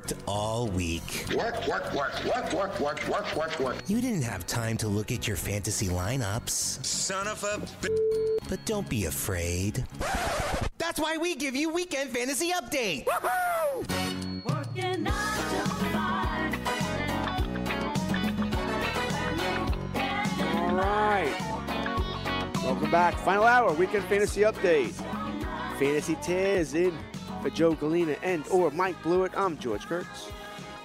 You worked all week. Work, work, work, work, work, work, work, work, work. You didn't have time to look at your fantasy lineups. Son of a b- But don't be afraid. That's why we give you Weekend Fantasy Update. Working nine. All right. Welcome back. Final hour, weekend fantasy update. Fantasy Tears in for Joe Galena and or Mike Blewett. I'm George Kurtz.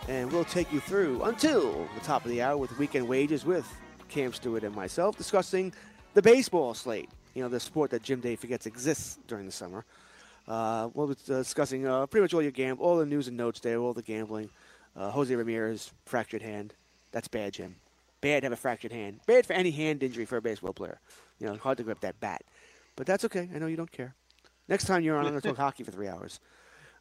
And we'll take you through until the top of the hour with weekend wages with Cam Stewart and myself discussing the baseball slate. You know, the sport that Jim Day forgets exists during the summer. Uh, we'll be discussing uh, pretty much all your gam- all the news and notes there, all the gambling. Uh, Jose Ramirez fractured hand. That's bad, Jim. Bad to have a fractured hand. Bad for any hand injury for a baseball player. You know, hard to grip that bat. But that's okay. I know you don't care. Next time you're on, I'm going to talk hockey for three hours.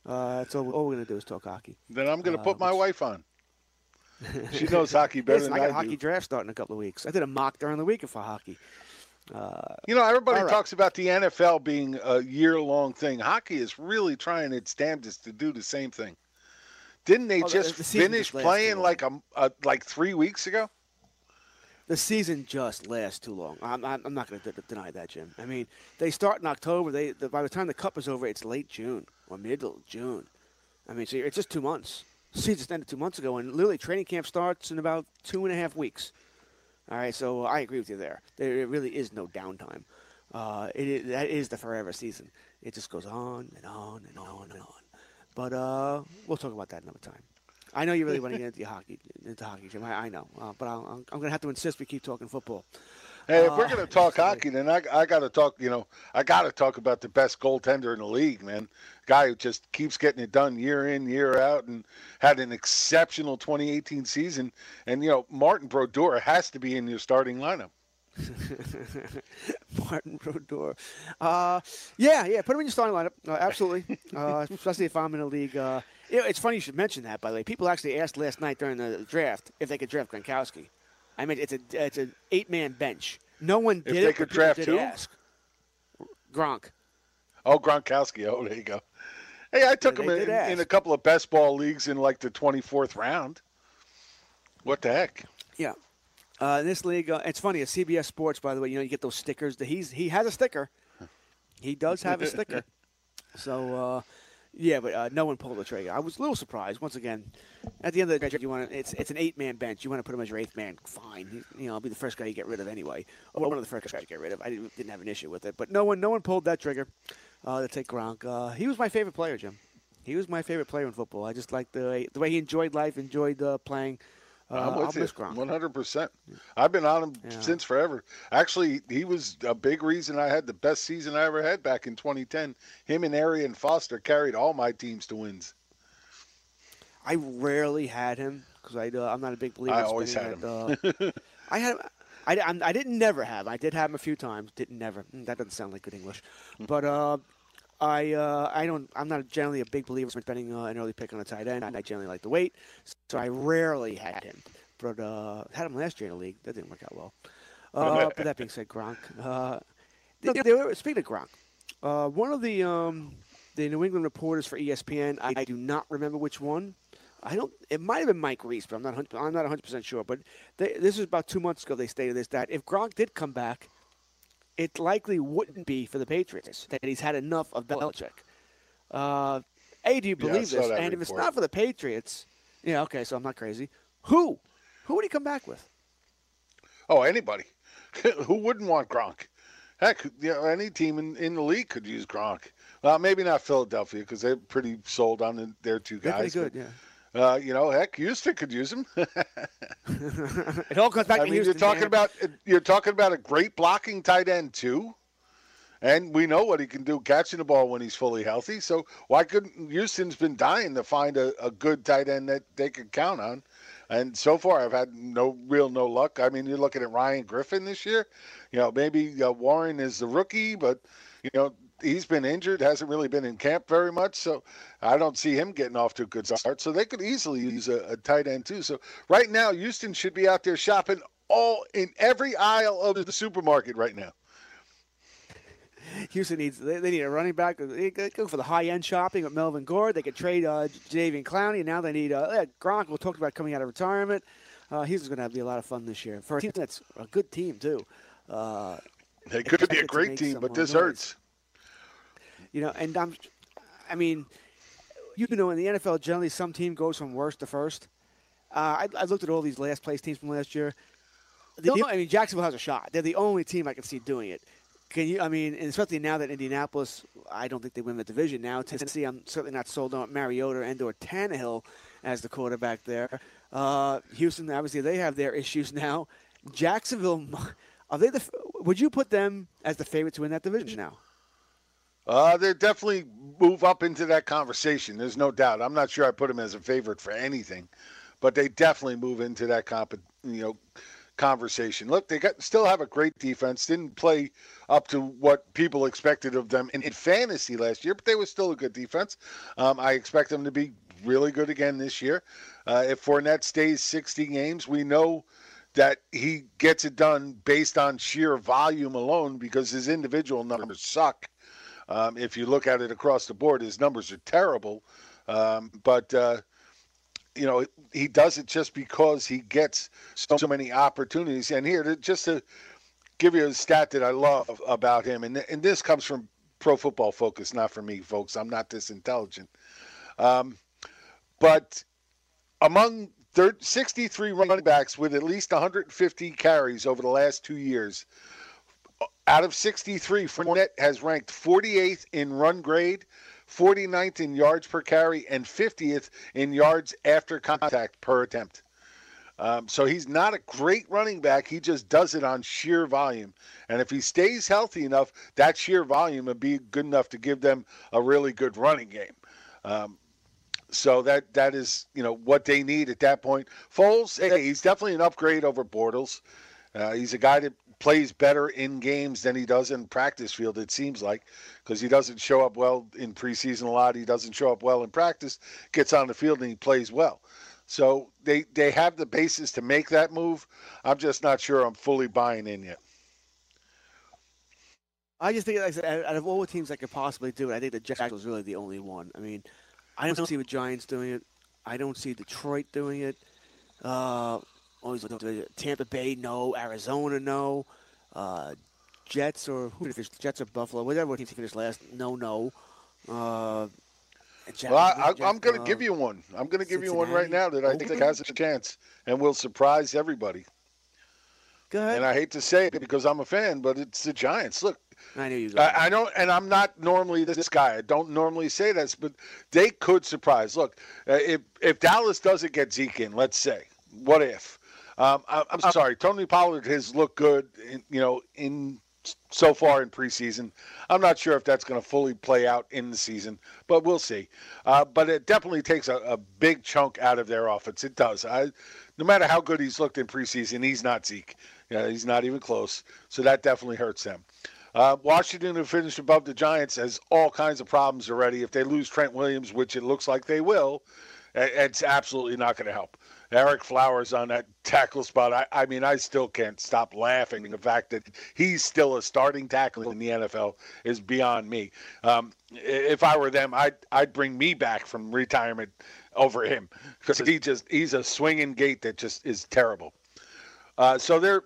Uh, that's all, all we're going to do is talk hockey. Then I'm going to Uh, put my which- wife on. She knows hockey better Listen, than I I, got a hockey do. draft starting in a couple of weeks. I did a mock during the week for hockey. You know, everybody All right. talks about the NFL being a year-long thing. Hockey is really trying its damnedest to do the same thing. Didn't they Oh, just the season finish playing like a, a like three weeks ago? The season just lasts too long. I'm, I'm, I'm not going to deny that, Jim. I mean, they start in October. They the, by the time the cup is over, it's late June or middle June. I mean, so it's just two months. Season ended two months ago, and literally training camp starts in about two and a half weeks. All right, so I agree with you there. There really is no downtime. Uh, it is, that is the forever season. It just goes on and on and on and on. But uh, we'll talk about that another time. I know you really want to get into hockey, into hockey, Jim. I, I know, uh, but I'll, I'm, I'm going to have to insist we keep talking football. Hey, if we're Uh, going to talk sorry. hockey, then I, I got to talk. You know, I got to talk about the best goaltender in the league, man. Guy who just keeps getting it done year in, year out, and had an exceptional 2018 season. And you know, Martin Brodeur has to be in your starting lineup. Martin Brodeur. Uh, yeah, yeah. Put him in your starting lineup. Uh, absolutely. uh, especially if I'm in a league. You know, it's funny you should mention that. By the way, people actually asked last night during the draft if they could draft Gronkowski. I mean, it's a it's an eight man bench. No one did they it. could but people draft who? ask. Gronk. Oh, Gronkowski. Oh, there you go. Hey, I took they him in, in a couple of best ball leagues in like the 24th round. What the heck? Yeah. Uh, this league, uh, it's funny. At CBS Sports, by the way, you know you get those stickers. That he's he has a sticker. He does have a sticker. So uh, yeah, but uh, no one pulled the trigger. I was a little surprised. Once again, at the end of the day, you want it's it's an eight man bench. You want to put him as your eighth man. Fine. You know, I'll be the first guy you get rid of anyway. Or one of the first guys you get rid of. I didn't, didn't have an issue with it. But no one no one pulled that trigger uh, to take Gronk. Uh, he was my favorite player, Jim. He was my favorite player in football. I just liked the way, the way he enjoyed life, enjoyed uh, playing. Uh, I'm I'll with you, 100%. I've been on him Yeah. since forever. Actually, he was a big reason I had the best season I ever had back in 2010. Him and Arian Foster carried all my teams to wins. I rarely had him because I uh, I'm not a big believer. I always spending had that, uh, I had. I, I didn't never have. I did have him a few times. Didn't never. Mm, That doesn't sound like good English. But uh, I uh, I don't. I'm not generally a big believer in spending uh, an early pick on a tight end. I generally like to wait, so I rarely had him. But uh, had him last year in the league. That didn't work out well. Uh, but that being said, Gronk. Uh, they- they were- speaking of Gronk, uh, one of the um, the New England reporters for ESPN. I, I do not remember which one. I don't. It might have been Mike Reiss, but I'm not. 100 I'm not 100 percent sure. But they, this is about two months ago. They stated this that if Gronk did come back, it likely wouldn't be for the Patriots. That he's had enough of Belichick. Uh, a, do you believe saw this? that And if it's not for the Patriots, yeah, okay, so I'm not crazy. Who? Who would he come back with? Oh, anybody. Who wouldn't want Gronk? Heck, you know, any team in, in the league could use Gronk. Well, maybe not Philadelphia because they're pretty sold on the, their two They're guys. pretty good, but, yeah. Uh, you know, heck, Houston could use him. It all comes back I to mean, Houston. you're talking man. about you're talking about a great blocking tight end too, And we know what he can do catching the ball when he's fully healthy. So why couldn't Houston's been dying to find a, a good tight end that they could count on? And so far, I've had no real no luck. I mean, you're looking at Ryan Griffin this year. You know, maybe uh, Warring is the rookie, but you know he's been injured, hasn't really been in camp very much. So I don't see him getting off to a good start. So they could easily use a, a tight end too. So right now, Houston should be out there shopping all in every aisle of the supermarket right now. Houston needs they, need a running back. They go for the high end shopping with Melvin Gordon. They could trade uh, Jadeveon Clowney. And now they need uh, Gronk. We talked about coming out of retirement. Uh, Houston's going to be a lot of fun this year for a team that's a good team too. Uh, They could be a great team, but this noise. hurts. You know, and I'm, I mean, you know, in the NFL, generally some team goes from worst to first. Uh, I, I looked at all these last place teams from last year. The only, I mean, Jacksonville has a shot. They're the only team I can see doing it. Can you? I mean, and especially now that Indianapolis, I don't think they win the division now. Tennessee, I'm certainly not sold on Mariota and or Tannehill as the quarterback there. Uh, Houston, obviously, they have their issues now. Jacksonville, are they the? Would you put them as the favorite to win that division now? Uh, they definitely move up into that conversation. There's no doubt. I'm not sure I put them as a favorite for anything, but they definitely move into that comp, you know, conversation. Look, they got still have a great defense. Didn't play up to what people expected of them in, in fantasy last year, but they were still a good defense. Um, I expect them to be really good again this year. Uh, if Fournette stays 60 games, we know that he gets it done based on sheer volume alone because his individual numbers suck. Um, if you look at it across the board, his numbers are terrible. Um, but uh, you know, he does it just because he gets so, so many opportunities. And here, to, just to give you a stat that I love about him, and and this comes from Pro Football Focus, not from me, folks. I'm not this intelligent. Um, but among thir- 63 running backs with at least 150 carries over the last two years, out of 63, Fournette has ranked 48th in run grade, 49th in yards per carry, and 50th in yards after contact per attempt. Um, so he's not a great running back. He just does it on sheer volume. And if he stays healthy enough, that sheer volume would be good enough to give them a really good running game. Um, so that that is you know what they need at that point. Foles, hey, he's definitely an upgrade over Bortles. Uh, he's a guy that plays better in games than he does in practice field. It seems like because he doesn't show up well in preseason a lot. He doesn't show up well in practice. Gets on the field and he plays well. So they they have the basis to make that move. I'm just not sure I'm fully buying in yet. I just think, like I said, out of all the teams that could possibly do it, I think the Jets was really the only one. I mean, I don't see the Giants doing it. I don't see Detroit doing it. Uh, always Tampa Bay, no. Arizona, no. Uh, Jets or who did finish? Jets or Buffalo, whatever team finished last, no, no. Uh, Well, I, I'm going to give you one. I'm going to give you one right now that I think Cincinnati? has a chance and will surprise everybody. Go ahead. And I hate to say it because I'm a fan, but it's the Giants. Look, I knew you. I, I don't, and I'm not normally this guy. I don't normally say this, but they could surprise. Look, uh, if if Dallas doesn't get Zeke in, let's say, what if? Um, I, I'm sorry, Tony Pollard has looked good, in, you know, in so far in preseason. I'm not sure if that's going to fully play out in the season, but we'll see. Uh, but it definitely takes a, a big chunk out of their offense. It does. I, no matter how good he's looked in preseason, he's not Zeke. Yeah, he's not even close. So that definitely hurts them. Uh, Washington, who finished above the Giants, has all kinds of problems already. If they lose Trent Williams, which it looks like they will, it's absolutely not going to help. Ereck Flowers on that tackle spot. I, I mean, I still can't stop laughing. The fact that he's still a starting tackle in the NFL is beyond me. Um, if I were them, I'd I'd bring me back from retirement over him because he just he's a swinging gate that just is terrible. Uh, so they're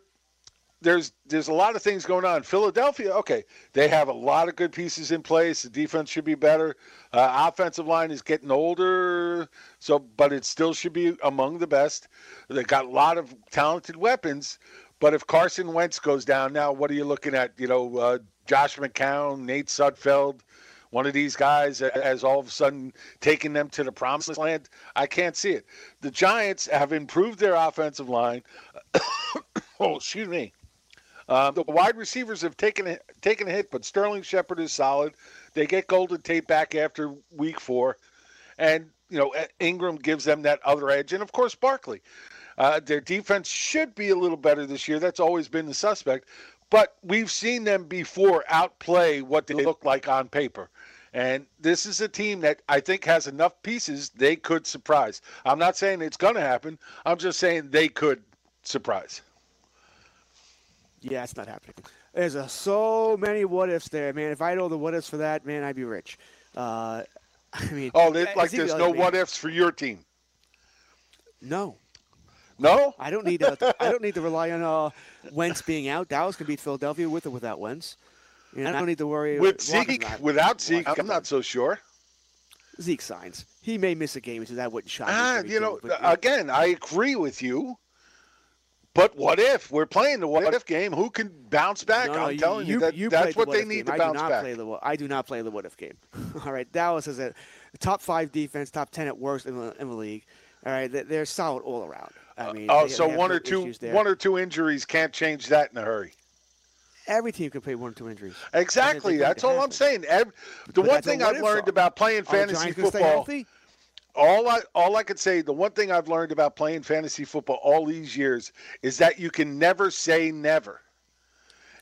there's there's a lot of things going on. Philadelphia, okay, they have a lot of good pieces in place. The defense should be better. Uh, offensive line is getting older, so but it still should be among the best. They got a lot of talented weapons, but if Carson Wentz goes down now, what are you looking at? You know, uh, Josh McCown, Nate Sudfeld, one of these guys as all of a sudden taking them to the promised land. I can't see it. The Giants have improved their offensive line. oh, excuse me. Um, the wide receivers have taken a, taken a hit, but Sterling Shepard is solid. They get Golden Tate back after week four, and you know Ingram gives them that other edge, and of course Barkley. Uh, their defense should be a little better this year. That's always been the suspect, but we've seen them before outplay what they look like on paper. And this is a team that I think has enough pieces they could surprise. I'm not saying it's going to happen. I'm just saying they could surprise. Yeah, it's not happening. There's a, so many what ifs there, man. If I know the what ifs for that, man, I'd be rich. Uh, I mean, Oh, there's, like easy there's no I mean, what ifs for your team. No, No? I don't need to. I don't need to rely on uh, Wentz being out. Dallas can beat Philadelphia with or without Wentz. You know, I don't need to worry With Zeke, not- without Zeke, I'm not so sure. Zeke signs. He may miss a game, so that wouldn't shock me. Ah, you know, but- again, I agree with you. But what if we're playing the what if game? Who can bounce back? No, no, I'm telling you, that played that's the what what they need game. to I bounce do not back. Play the, I do not play the what if game. All right, Dallas is a top five defense, top ten at worst in the, in the league. All right, they- they're solid all around. I uh, mean, Oh, so one or two, one or two injuries can't change that in a hurry. Every team can play one or two injuries. Exactly. That's all I'm saying. Ev- the But one thing I've learned about playing fantasy Giants gonna stay football, healthy? All I all I could say, the one thing I've learned about playing fantasy football all these years is that you can never say never.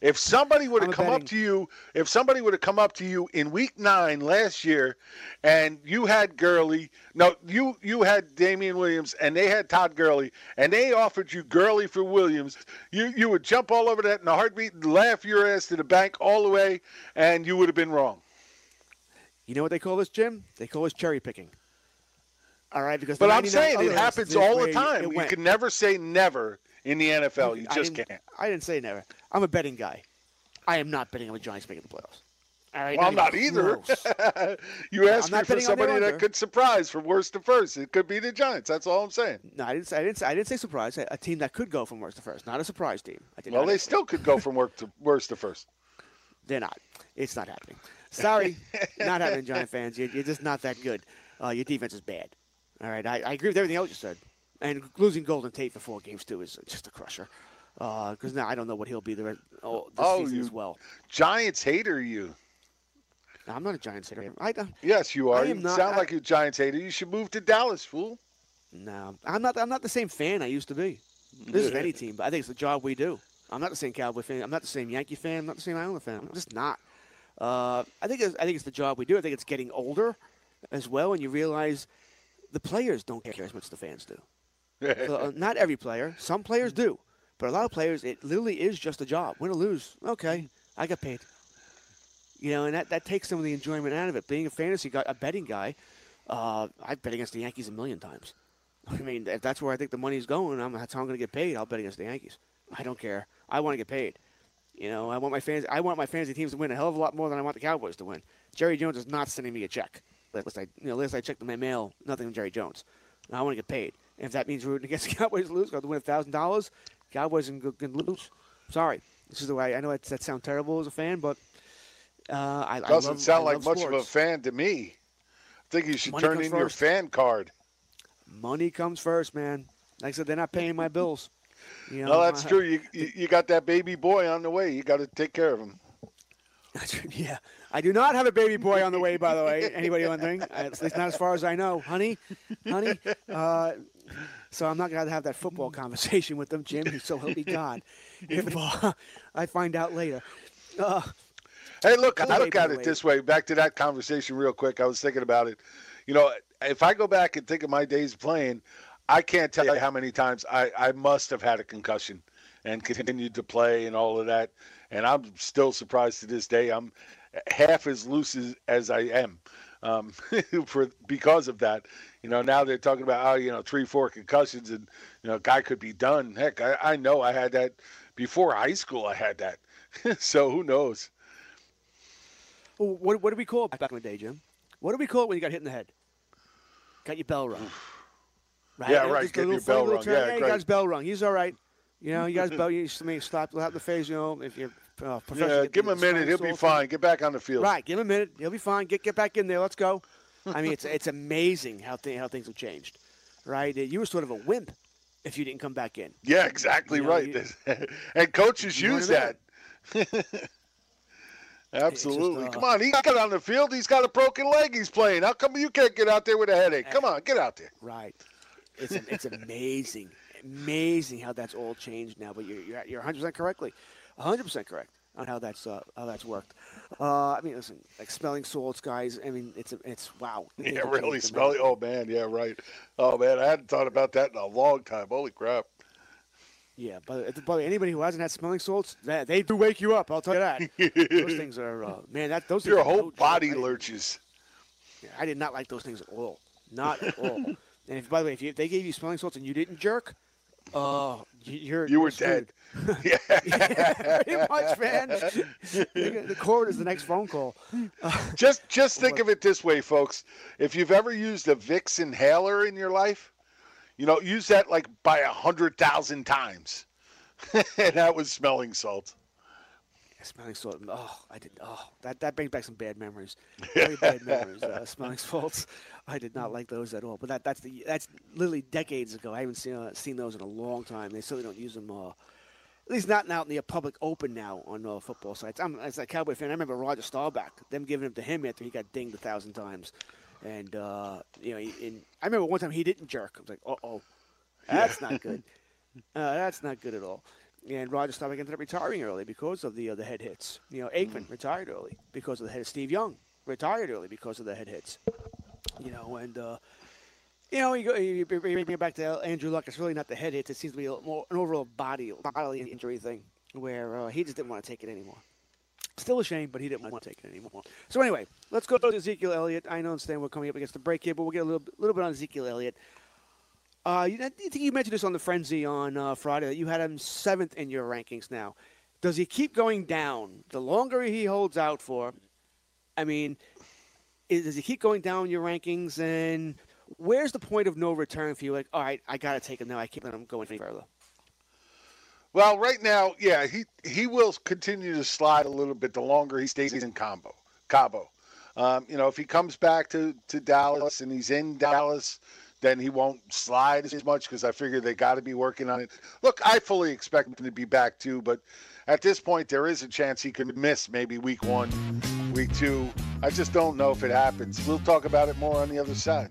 If somebody would have come up to you, if somebody would have come up to you in week nine last year, and you had Gurley, no, you you had Damien Williams, and they had Todd Gurley, and they offered you Gurley for Williams, you you would jump all over that in a heartbeat, and laugh your ass to the bank all the way, and you would have been wrong. You know what they call this, Jim? They call this cherry picking. All right, because But I'm saying it happens all the time. You can never say never in the NFL. You I just can't. I didn't say never. I'm a betting guy. I am not betting on the Giants making the playoffs. All right, Well, I'm not either. you asked me for betting on their somebody that could surprise from worst to first. It could be the Giants. That's all I'm saying. No, I didn't. Say, I didn't. Say, I didn't say surprise. A team that could go from worst to first, not a surprise team. I did Well, they still could go from worst to worst to first. They're not. It's not happening. Sorry, not happening, Giant fans. You're, you're just not that good. Uh, your defense is bad. All right, I, I agree with everything else you said. And losing Golden Tate for four games too is just a crusher. Because now I don't know what he'll be the rest, oh, this Oh, season you- as well. Giants hater you. No, I'm not a Giants hater. I don't. Yes, you are. You not- sound I- like a Giants hater. You should move to Dallas, fool. No, I'm not. I'm not the same fan I used to be. This is any team, but I think it's the job we do. I'm not the same Cowboy fan. I'm not the same Yankee fan. I'm not the same Islander fan. I'm just not. Uh, I think. It's, I think it's the job we do. I think it's getting older, as well, and you realize the players don't care as much as the fans do. So, uh, not every player. Some players do, but a lot of players, it literally is just a job. Win or lose, okay, I got paid. You know, and that, that takes some of the enjoyment out of it. Being a fantasy guy, a betting guy, uh, I've bet against the Yankees a million times. I mean, if that's where I think the money's going, I'm, that's how I'm going to get paid. I'll bet against the Yankees. I don't care. I want to get paid. You know, I want my fans. I want my fantasy teams to win a hell of a lot more than I want the Cowboys to win. Jerry Jones is not sending me a check. Last I, you know, last I checked my mail, nothing from Jerry Jones. I want to get paid. And if that means rooting against the Cowboys to lose, got to win thousand dollars, Cowboys can, can lose. Sorry, this is the way. I know that, that sounds terrible as a fan, but uh, I, I Doesn't love- sound I like much of a fan to me. I think you should Money turn in your fan card. Money comes first, man. Like I said, they're not paying my bills. You know, No, that's true. You, you you got that baby boy on the way. You got to take care of him. yeah, I do not have a baby boy on the way. By the way, anybody wondering? At least not as far as I know, honey, honey. Uh, so I'm not gonna have that football conversation with them, Jim. So help me God, if uh, I find out later. Uh, Hey, look, I Wait, look at it this way. Back to that conversation real quick. I was thinking about it. You know, if I go back and think of my days playing, I can't tell you how many times I, I must have had a concussion and continued to play and all of that. And I'm still surprised to this day. I'm half as loose as, as I am um, for because of that. You know, now they're talking about, oh, you know, three, four concussions and, you know, guy could be done. Heck, I, I know I had that before high school. I had that. so who knows? what what do we call it back in the day, Jim? What do we call it when you got hit in the head? Got your bell rung. Right? Yeah, And right, just a getting little your bell rung. term, Yeah, hey, you great. got his bell rung. He's all right. You know, you his bell. You just may stop, slap the phase. You know, if you're uh, professional. Yeah, give him a minute. He'll be fine. Get back on the field. Right, give him a minute. He'll be fine. Get get back in there. Let's go. I mean, it's it's amazing how th- how things have changed. Right, you were sort of a wimp if you didn't come back in. Yeah, exactly You know, right. you- and coaches use that. Absolutely. uh, Come on, he got on the field. He's got a broken leg. He's playing. How come you can't get out there with a headache? Come on, get out there. Right. It's it's amazing, amazing how that's all changed now. But you're you're, you're 100 percent correctly, 100 percent correct on how that's uh, how that's worked. Uh, I mean, listen, like smelling salts, guys. I mean, it's it's wow. Yeah, really smelly. Oh man, yeah, right. Oh man, I hadn't thought about that in a long time. Holy crap. Yeah, but the way, anybody who hasn't had smelling salts, that, they do wake you up. I'll tell you that. those things are uh, man. That those Your whole no body didn't- lurches. Yeah, I did not like those things at all. Not at all. and if, by the way, if, you, if they gave you smelling salts and you didn't jerk, Oh, you- you're You were dead. yeah. yeah, pretty much, man. the cord is the next phone call. Just just think of it this way, folks. If you've ever used a Vicks inhaler in your life, you know, use that like by a hundred thousand times. and that was smelling salt. Smelling salt. Oh, I did. Oh, that, that brings back some bad memories. Very bad memories. Uh, smelling salts. I did not like those at all. But that that's the that's literally decades ago. I haven't seen uh, seen those in a long time. They certainly don't use them. Uh, at least not out in the public open now on uh, football sites. I'm as a Cowboy fan. I remember Roger Staubach. Them giving them to him after he got dinged a thousand times. And uh, you know, he- and I remember one time he didn't jerk. I was like, uh oh, that's not good. Uh, that's not good at all. And Roger Staubach ended up retiring early because of the uh, the head hits. You know, Aikman retired early because of the head. Steve Young retired early because of the head hits. You know, and uh, you know, you go you bring it back to Andrew Luck. It's really not the head hits. It seems to be a, more an overall body bodily injury thing where uh, he just didn't want to take it anymore. Still a shame, but he didn't want to take it anymore. So anyway, let's go to Ezekiel Elliott. I know understand we're coming up against the break here, but we'll get a little, little bit on Ezekiel Elliott. Uh, you, I think you mentioned this on the frenzy on uh, Friday that you had him seventh in your rankings now. Does he keep going down the longer he holds out for? I mean, is, does he keep going down your rankings? And where's the point of no return for you? Like, all right, I got to take him now. I can't let him go any further. Well, right now, yeah, he he will continue to slide a little bit the longer he stays in combo, Cabo. Um, you know, if he comes back to, to Dallas and he's in Dallas, then he won't slide as much because I figure they got to be working on it. Look, I fully expect him to be back too, but at this point, there is a chance he could miss maybe week one, week two. I just don't know if it happens. We'll talk about it more on the other side.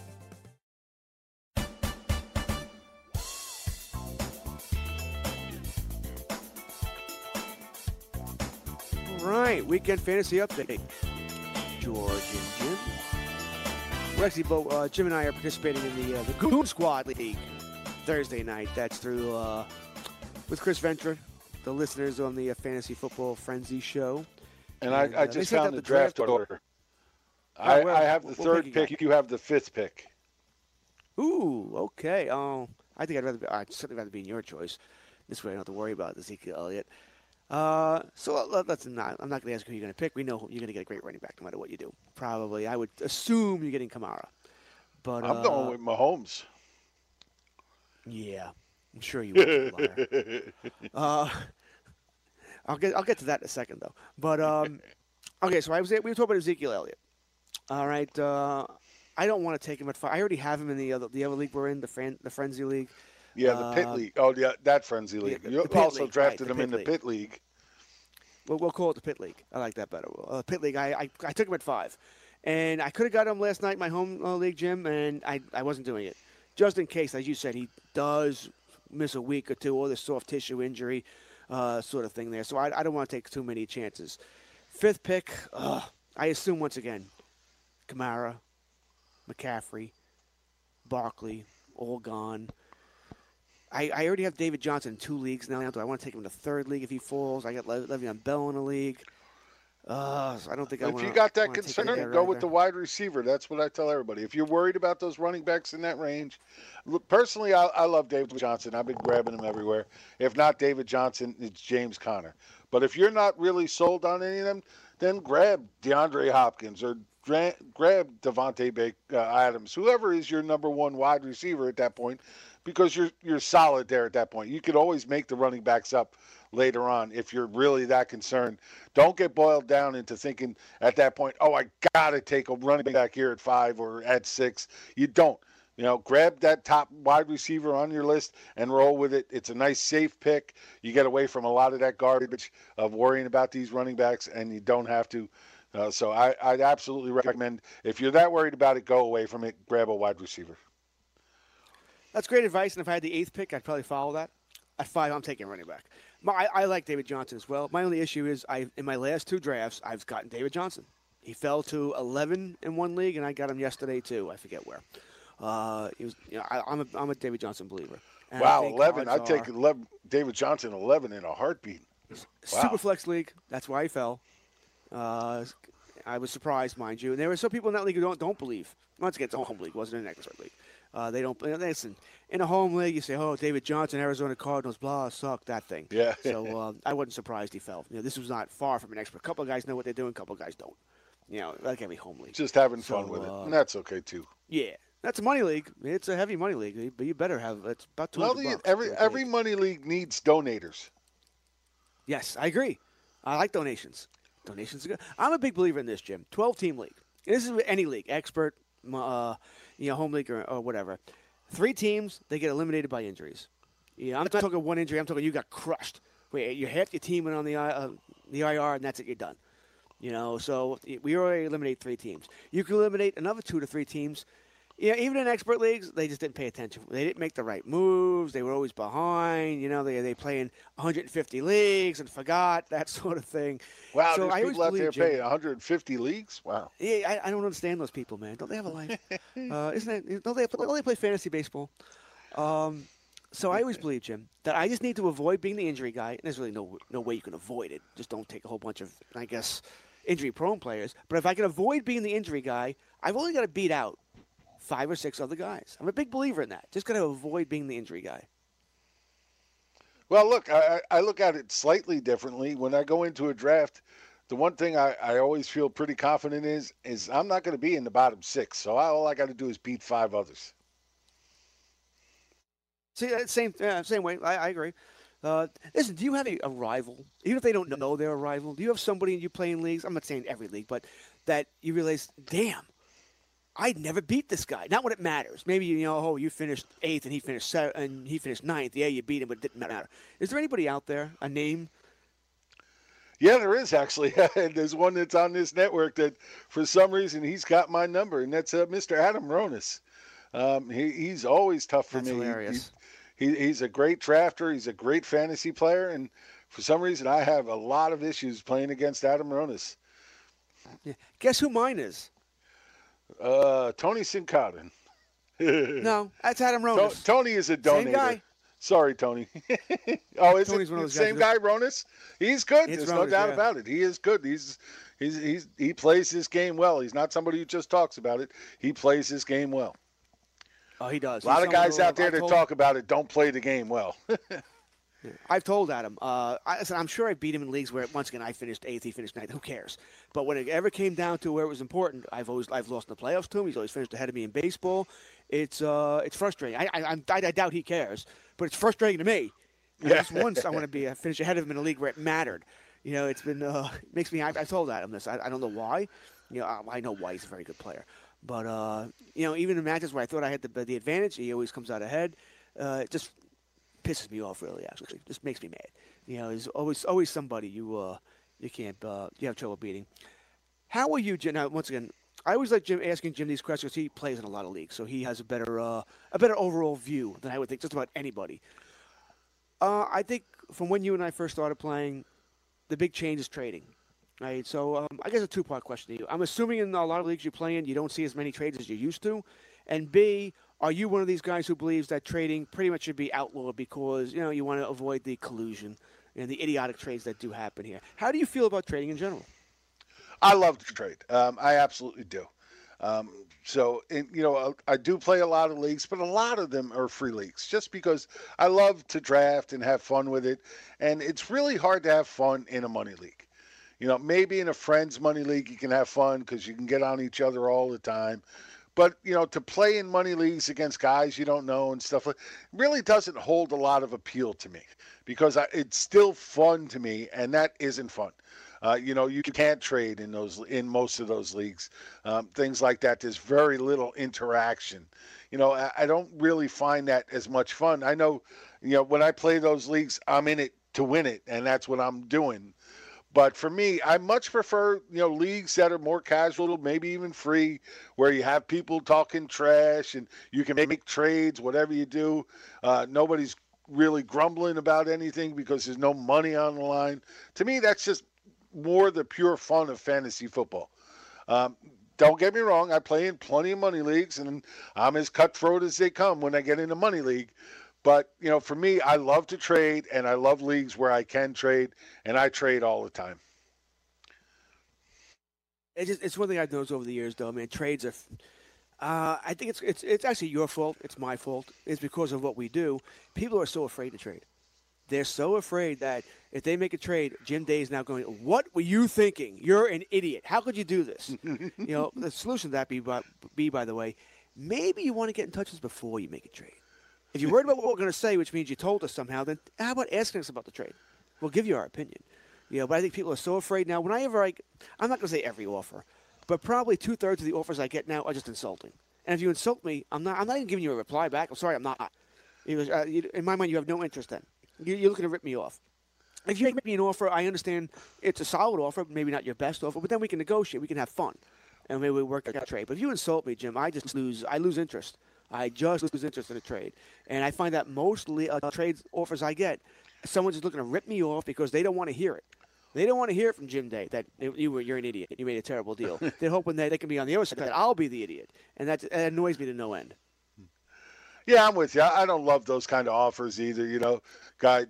right, weekend fantasy update. George and Jim. We're actually both, uh, Jim and I are participating in the uh, the Goon Squad League Thursday night. That's through uh, with Chris Ventura, the listeners on the uh, Fantasy Football Frenzy show. And I, uh, I they just found the draft order. Oh, I, well, I have the what third pick you pick. You have the fifth pick. Ooh, okay. Um, I think I'd rather. Be, I'd certainly rather be in your choice. This way, I don't have to worry about Ezekiel Elliott. Uh, so let, let's not. I'm not going to ask who you're going to pick. We know you're going to get a great running back no matter what you do. Probably, I would assume you're getting Kamara. But I'm uh, going with Mahomes. Yeah, I'm sure you would. uh, I'll get I'll get to that in a second though. But um, okay, so I was we were talking about Ezekiel Elliott. All right, uh, I don't want to take him at five. I already have him in the other the other league we're in, the fran- the frenzy league. Yeah, the pit Uh, league. Oh, yeah, that frenzy league. the- you also league, drafted right, him in the league. pit league. We'll, we'll call it the pit league. I like that better. Uh, pit league. I, I I took him at five, and I could have got him last night in my home uh, league, Jim, and I I wasn't doing it, just in case, as you said, he does miss a week or two or the soft tissue injury, uh, sort of thing there. So I I don't want to take too many chances. Fifth pick. Uh, I assume once again, Kamara, McCaffrey, Barkley, all gone. I, I already have David Johnson in two leagues now. Do I want to take him to third league if he falls? I got Le- Le'Veon Bell in a league. Uh, so I don't think I If want you got that concern, there go with either. the wide receiver. That's what I tell everybody. If you're worried about those running backs in that range, look, personally, I, I love David Johnson. I've been grabbing him everywhere. If not David Johnson, it's James Conner. But if you're not really sold on any of them, then grab DeAndre Hopkins or dra- grab Davante Ba- uh, Adams, whoever is your number one wide receiver at that point, because you're you're solid there at that point. You could always make the running backs up later on if you're really that concerned. Don't get boiled down into thinking at that point, oh, I got to take a running back here at five or at six. You don't. You know, grab that top wide receiver on your list and roll with it. It's a nice, safe pick. You get away from a lot of that garbage of worrying about these running backs, and you don't have to. Uh, so I, I'd absolutely recommend if you're that worried about it, go away from it. Grab a wide receiver. That's great advice. And if I had the eighth pick, I'd probably follow that. At five, I'm taking running back. My, I, I like David Johnson as well. My only issue is I in my last two drafts, I've gotten David Johnson. He fell to 11 in one league, and I got him yesterday too. I forget where. Uh, he was, you know, I, I'm a I'm a David Johnson believer. And wow, think 11. I'd take 11, David Johnson 11 in a heartbeat. Wow. Super flex league. That's why he fell. Uh, I was surprised, mind you. And there were some people in that league who don't don't believe. Once again, it's a home league, wasn't an expert league. Uh, they don't listen. In a home league, you say, "Oh, David Johnson, Arizona Cardinals, blah, suck that thing." Yeah. so uh, I wasn't surprised he fell. You know, this was not far from an expert. A couple of guys know what they're doing. A couple of guys don't. You know, like every home league. Just having So, fun with it. uh, And that's okay, too. Yeah, that's a money league. It's a heavy money league, but you better have. It's about two Well, hundred bucks. every every money league needs donators. Yes, I agree. I like donations. Donations are good. I'm a big believer in this, Jim. 12 team league. This is any league, expert, uh, you know, home league or, or whatever. Three teams, they get eliminated by injuries. Yeah, I'm not talking one injury. I'm talking you got crushed. Wait, you half your team went on the uh, the IR, and that's it. You're done. You know, so we already eliminate three teams. You can eliminate another two to three teams. Yeah, even in expert leagues, they just didn't pay attention. They didn't make the right moves. They were always behind. You know, they they play in 150 leagues and forgot that sort of thing. Wow, so there's I people out there Jim- paying 150 leagues. Wow. yeah, I, I don't understand those people, man. Don't they have a life? uh, isn't it? Don't they? Don't they play fantasy baseball? Um, So I always believe, Jim, that I just need to avoid being the injury guy. And there's really no no way you can avoid it. Just don't take a whole bunch of, I guess, injury prone players. But if I can avoid being the injury guy, I've only got to beat out five or six other guys. I'm a big believer in that. Just got to avoid being the injury guy. Well, look, I, I look at it slightly differently. When I go into a draft, the one thing I, I always feel pretty confident is is I'm not going to be in the bottom six. So I, all I got to do is beat five others. See, that same yeah, same way. I, I agree. Uh, listen, do you have a, a rival, even if they don't know they're a rival? Do you have somebody you play in leagues? I'm not saying every league, but that you realize, damn, I'd never beat this guy. Not when it matters. Maybe you know, oh, you finished eighth and he finished seventh and he finished ninth. Yeah, you beat him, but it didn't matter. Is there anybody out there, a name? Yeah, there is actually. There's one that's on this network that, for some reason, he's got my number, and that's uh, Mr. Adam Ronis. Um, he, he's always tough for That's me. He- hilarious. He, he's a great drafter. He's a great fantasy player, and for some reason, I have a lot of issues playing against Adam Ronis. Yeah. Guess who mine is? Uh, Tony Sincotten. No, that's Adam To- Ronis. Tony is a Same guy. Sorry, Tony. oh, is Tony's it one the of those guys same who- guy, Ronis? He's good. It's There's no doubt yeah. about it. He is good. He's he's he's he plays this game well. He's not somebody who just talks about it. He plays this game well. Oh, he does. A lot He's of guys out there I've that talk about it don't play the game well. I've told Adam. Uh, I, listen, I'm sure I beat him in leagues where once again I finished eighth, he finished ninth. Who cares? But when it ever came down to where it was important, I've always I've lost in the playoffs to him. He's always finished ahead of me in baseball. It's uh, it's frustrating. I I, I, I doubt he cares, but it's frustrating to me. Yeah. Just once I want to be uh, finish ahead of him in a league where it mattered. You know, it's been uh, it makes me. I, I told Adam this. I, I don't know why. You know, I, I know why he's a very good player, but uh, you know, even in matches where I thought I had the the advantage, he always comes out ahead. Uh, just pisses me off really actually. Just makes me mad. You know there's always always somebody you uh you can't uh you have trouble beating. How are you Jim? now once again i always like jim asking jim these questions. He plays in a lot of leagues so he has a better uh a better overall view than i would think just about anybody. Uh i think from when you and i first started playing the big change is trading right? So um, i guess a two part question to you. I'm assuming in a lot of leagues you play in you don't see as many trades as you used to and b are you one of these guys who believes that trading pretty much should be outlawed because you know you want to avoid the collusion and the idiotic trades that do happen here? How do you feel about trading in general? I love to trade. Um, I absolutely do. Um, so, you know, I, I do play a lot of leagues, but a lot of them are free leagues just because I love to draft and have fun with it. And it's really hard to have fun in a money league. You know, maybe in a friend's money league, you can have fun because you can get on each other all the time. But, you know, to play in money leagues against guys you don't know and stuff like really doesn't hold a lot of appeal to me because I, it's still fun to me, and that isn't fun. Uh, you know, you can't trade in those in most of those leagues, um, things like that. There's very little interaction. You know, I, I don't really find that as much fun. I know, you know, when I play those leagues, I'm in it to win it, and that's what I'm doing. But for me, I much prefer you know leagues that are more casual, maybe even free, where you have people talking trash and you can make trades, whatever you do. Uh, nobody's really grumbling about anything because there's no money on the line. To me, that's just more the pure fun of fantasy football. Um, don't get me wrong, I play in plenty of money leagues, and I'm as cutthroat as they come when I get in a money league. But you know, for me, I love to trade, and I love leagues where I can trade, and I trade all the time. It's just, it's one thing I've noticed over the years, though. Man, trades are. Uh, I think it's it's it's actually your fault. It's my fault. It's because of what we do. People are so afraid to trade. They're so afraid that if they make a trade, Jim Day is now going. What were you thinking? You're an idiot. How could you do this? you know, the solution to that be by, be by the way, maybe you want to get in touch with us before you make a trade. If you're worried about what we're going to say, which means you told us somehow, then how about asking us about the trade? We'll give you our opinion. You know, but I think people are so afraid now. Whenever I, ever like, I'm not going to say every offer, but probably two thirds of the offers I get now are just insulting. And if you insult me, I'm not. I'm not even giving you a reply back. I'm sorry, I'm not. Know, uh, you, in my mind, you have no interest then. You, you're looking to rip me off. If you make me an offer, I understand it's a solid offer, maybe not your best offer, but then we can negotiate. We can have fun, and maybe we work out a trade. But if you insult me, Jim, I just lose. I lose interest. I just lose interest in a trade, and I find that mostly uh, trades offers I get, someone's just looking to rip me off because they don't want to hear it. They don't want to hear it from Jim Day that you were you're an idiot. You made a terrible deal. They're hoping that they can be on the other side that I'll be the idiot, and that, that annoys me to no end. Yeah, I'm with you. I I don't love those kind of offers either. You know, guy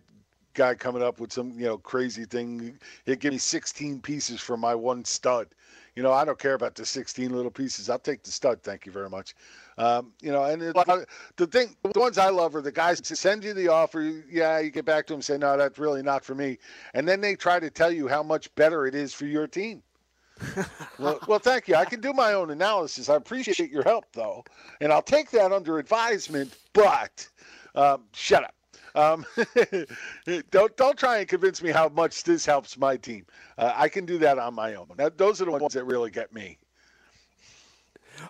guy coming up with some you know crazy thing. He'd give me 16 pieces for my one stud. You know, I don't care about the 16 little pieces. I'll take the stud. Thank you very much. Um, you know, and it, the thing, the ones I love are the guys that send you the offer. Yeah, you get back to them, say, no, that's really not for me, and then they try to tell you how much better it is for your team. well, well, thank you. I can do my own analysis. I appreciate your help, though, and I'll take that under advisement. But um, shut up. Um, don't don't try and convince me how much this helps my team. Uh, I can do that on my own. That, those are the ones that really get me.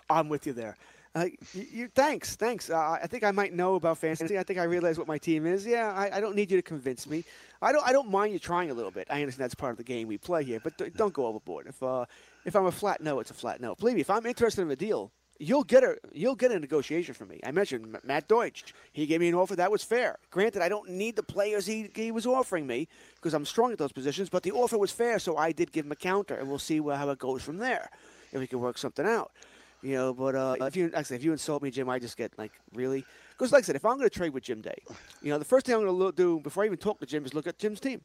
I'm with you there. Uh, you, you, thanks, thanks. Uh, I think I might know about fantasy. I think I realize what my team is. Yeah, I, I, don't need you to convince me. I don't. I don't mind you trying a little bit. I understand that's part of the game we play here, but don't go overboard. If uh, if I'm a flat no, it's a flat no. Believe me, if I'm interested in a deal, you'll get a you'll get a negotiation from me. I mentioned Matt Deutsch. He gave me an offer that was fair. Granted, I don't need the players he, he was offering me because I'm strong at those positions, but the offer was fair, so I did give him a counter, and we'll see how it goes from there. If we can work something out. You know, but uh, if you actually if you insult me, Jim, I just get like really because like I said, if I'm going to trade with Jim Day, you know, the first thing I'm going to do before I even talk to Jim is look at Jim's team.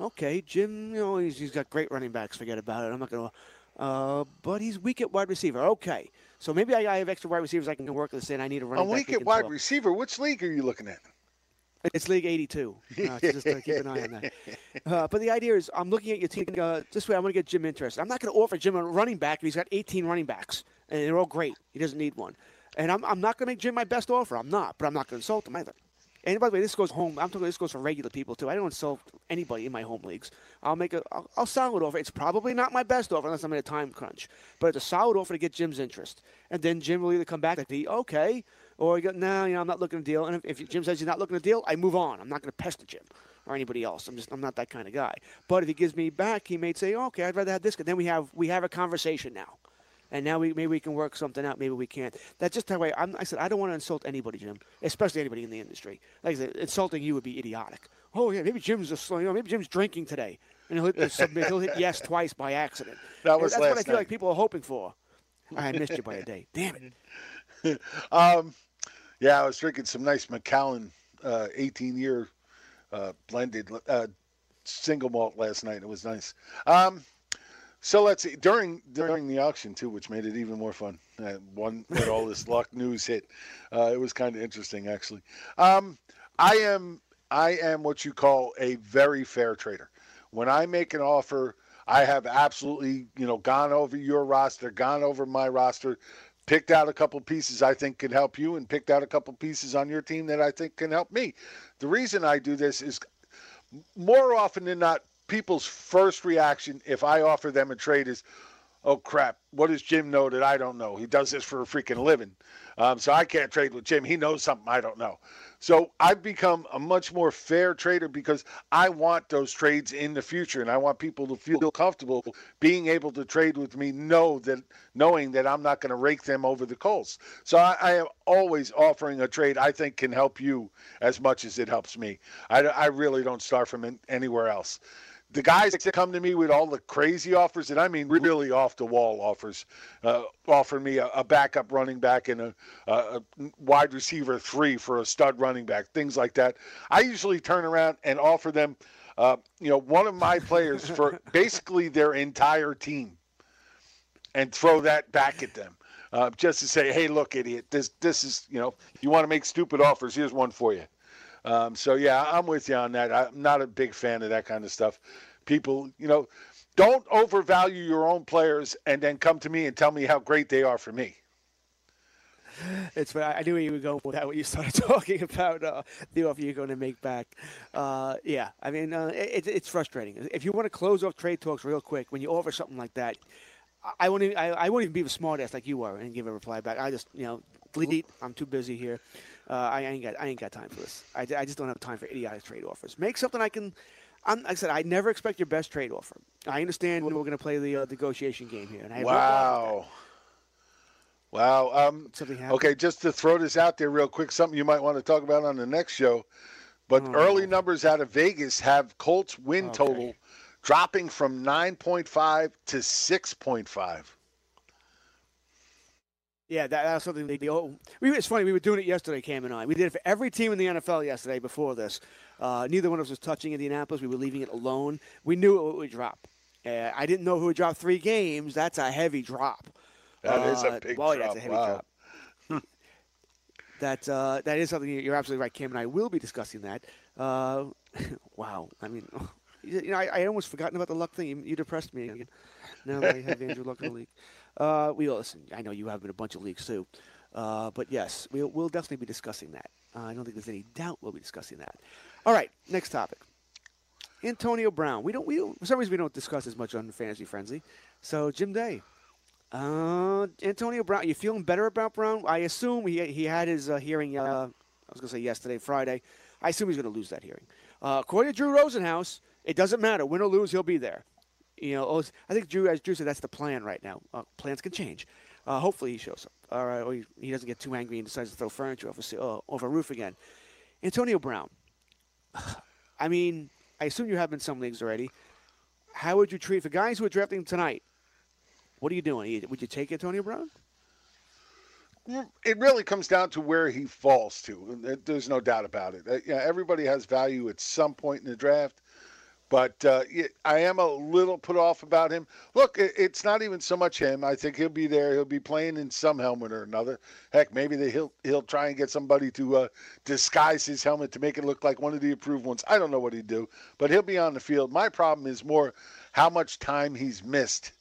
Okay, Jim, you know, he's, he's got great running backs. Forget about it. I'm not going to. Uh, but he's weak at wide receiver. Okay, so maybe I, I have extra wide receivers I can work with, and I need a running a back. weak at wide receiver. Which league are you looking at? It's League 82. Uh, just uh, keep an eye on that. Uh, but the idea is, I'm looking at your team uh, this way. I'm going to get Jim interested. I'm not going to offer Jim a running back if he's got 18 running backs and they're all great. He doesn't need one. And I'm, I'm not going to make Jim my best offer. I'm not, but I'm not going to insult him either. And by the way, this goes home. I'm talking. This goes for regular people too. I don't insult anybody in my home leagues. I'll make a. I'll, I'll solid offer. It's probably not my best offer unless I'm in a time crunch, but it's a solid offer to get Jim's interest. And then Jim will either come back and be okay, or he go, no, you know, I'm not looking to deal. And if, if Jim says he's not looking to deal, I move on. I'm not going to pester Jim or anybody else. I'm just. I'm not that kind of guy. But if he gives me back, he may say, okay, I'd rather have this. And then we have we have a conversation now and now we maybe we can work something out. Maybe we can't. That's just how I. I'm, I said I don't want to insult anybody, Jim, especially anybody in the industry. Like I said, insulting you would be idiotic. Oh yeah, maybe Jim's just you know maybe Jim's drinking today, and he'll hit submit. he'll hit yes twice by accident. That was That's last what I feel night. like people are hoping for. I missed you by a day. Damn it. um, yeah, I was drinking some nice Macallan uh, 18 year uh, blended uh, single malt last night. It was nice. Um, so let's see during during the auction too, which made it even more fun. Uh, one when all this luck news hit, uh, it was kind of interesting actually. Um, I am I am what you call a very fair trader. When I make an offer, I have absolutely you know gone over your roster, gone over my roster, picked out a couple pieces I think can help you, and picked out a couple pieces on your team that I think can help me. The reason I do this is more often than not, people's first reaction if I offer them a trade is, "Oh crap! What does Jim know that I don't know? He does this for a freaking living, um, so I can't trade with Jim. He knows something I don't know." So I've become a much more fair trader because I want those trades in the future, and I want people to feel comfortable being able to trade with me, know that knowing that I'm not going to rake them over the coals. So I, I am always offering a trade I think can help you as much as it helps me. I, I really don't start from an- anywhere else the guys that come to me with all the crazy offers, and I mean really off the wall offers, uh, offer me a, a backup running back and a, a, a wide receiver three for a stud running back, things like that. I usually turn around and offer them, uh, you know, one of my players for basically their entire team, and throw that back at them. Uh, just to say, hey, look, idiot, this this is you know, you want to make stupid offers? Here's one for you. Um, so yeah, I'm with you on that. I'm not a big fan of that kind of stuff. People, you know, don't overvalue your own players and then come to me and tell me how great they are for me. It's I knew where you were going with that when you started talking about uh, the offer you're going to make back. Uh, yeah, I mean uh, it, it's frustrating. If you want to close off trade talks real quick, when you offer something like that, I- won't even, I, I won't even be a smart ass like you are and give a reply back. I just you know delete. I'm too busy here. Uh, I ain't got I ain't got time for this. I, I just don't have time for idiotic trade offers. Make something I can. I'm, like I said, I never expect your best trade offer. I understand we're going to play the uh, negotiation game here, and I have no problem with that. Wow. Wow. Um, okay, just to throw this out there real quick, something you might want to talk about on the next show. But Oh. early numbers out of Vegas have Colts win Okay. total dropping from 9.5 to 6.5. Yeah, that, that's something they do. We, it's funny. We were doing it yesterday, Cam and I. We did it for every team in the NFL yesterday before this. Uh, neither one of us was touching Indianapolis. We were leaving it alone. We knew it would drop. Uh, I didn't know who would drop three games. That's a heavy drop. That is Uh, a big well, drop. yeah, it's a heavy wow. drop. That uh, that is something you're absolutely right. Cam, and I will be discussing that. Uh, wow, I mean, you know, I, I almost forgotten about the luck thing. You, you depressed me again. Now that I have Andrew Luck in the league, uh, we listen. I know you have been a bunch of leagues too, uh, but yes, we'll, we'll definitely be discussing that. Uh, I don't think there's any doubt we'll be discussing that. All right, next topic. Antonio Brown. We don't. We don't, for some reason we don't discuss as much on Fantasy Frenzy. So Jim Day. Uh, Antonio Brown, you feeling better about Brown? I assume he he had his uh, hearing. Uh, I was to say yesterday, Friday. I assume he's to lose that hearing. Uh, according to Drew Rosenhaus, it doesn't matter win or lose, he'll be there. You know, oh, I think Drew, as Drew said, that's the plan right now. Uh, plans can change. Uh, hopefully, he shows up. All right, or he, he doesn't get too angry and decides to throw furniture off a, uh, a roof again. Antonio Brown. I mean, I assume you have in some leagues already. How would you treat for guys who are drafting tonight? What are you doing? Would you take Antonio Brown? It really comes down to where he falls to. There's no doubt about it. Uh, Yeah, everybody has value at some point in the draft, but uh, I am a little put off about him. Look, it's not even so much him. I think he'll be there. He'll be playing in some helmet or another. Heck, maybe they, he'll he'll try and get somebody to uh, disguise his helmet to make it look like one of the approved ones. I don't know what he'd do, but he'll be on the field. My problem is more how much time he's missed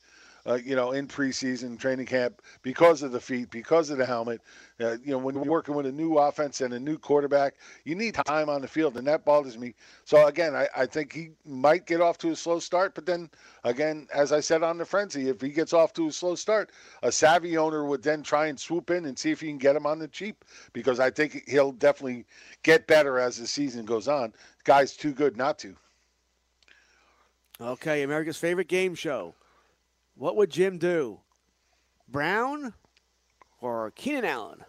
uh, you know, in preseason training camp because of the feet, because of the helmet. Uh, you know, when you're working with a new offense and a new quarterback, you need time on the field, and that bothers me. So again, I, I think he might get off to a slow start, but then again, as I said on the frenzy, if he gets off to a slow start, a savvy owner would then try and swoop in and see if he can get him on the cheap because I think he'll definitely get better as the season goes on. The guy's too good not to. Okay, America's favorite game show. What would Jim do? Brown or Keenan Allen?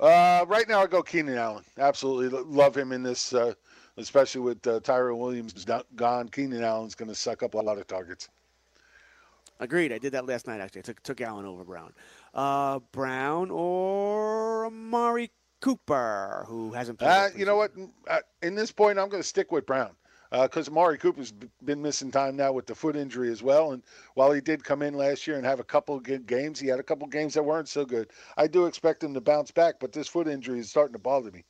Uh, right now, I go Keenan Allen. Absolutely love him in this, uh, especially with uh, Tyrell Williams gone. Keenan Allen's going to suck up a lot of targets. Agreed. I did that last night. Actually, I took took Allen over Brown. Uh, Brown or Amari Cooper, who hasn't played. Uh, you know what? Uh, in this point, I'm going to stick with Brown because Amari Cooper's been missing time now with the foot injury as well. And while he did come in last year and have a couple of good games, he had a couple of games that weren't so good. I do expect him to bounce back, but this foot injury is starting to bother me.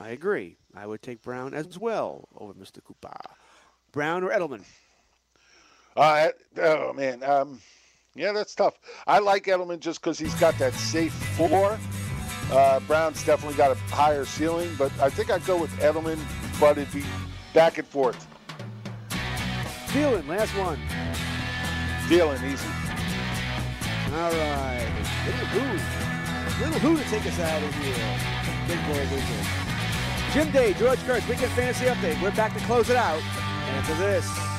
I agree. I would take Brown as well over Mr. Cooper. Brown or Edelman? Uh, oh man, um, yeah, that's tough. I like Edelman just because he's got that safe floor. Uh, Brown's definitely got a higher ceiling, but I think I'd go with Edelman, but it'd be back and forth. Thielen, last one. Feeling easy. All right. Little who? Little who to take us out of here? Big boy loser. Jim Day, George Kurtz, Weekend Fantasy Update. We're back to close it out. After this.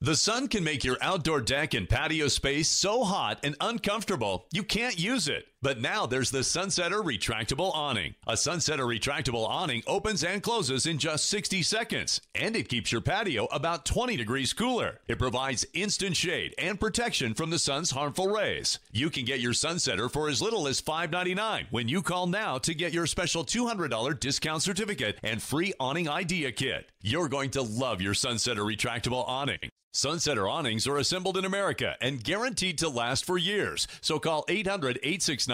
The sun can make your outdoor deck and patio space so hot and uncomfortable you can't use it. But now there's the Sunsetter Retractable Awning. A Sunsetter Retractable Awning opens and closes in just 60 seconds, and it keeps your patio about 20 degrees cooler. It provides instant shade and protection from the sun's harmful rays. You can get your Sunsetter for as little as $5.99 when you call now to get your special $200 discount certificate and free awning idea kit. You're going to love your Sunsetter Retractable Awning. Sunsetter awnings are assembled in America and guaranteed to last for years. So call 800 869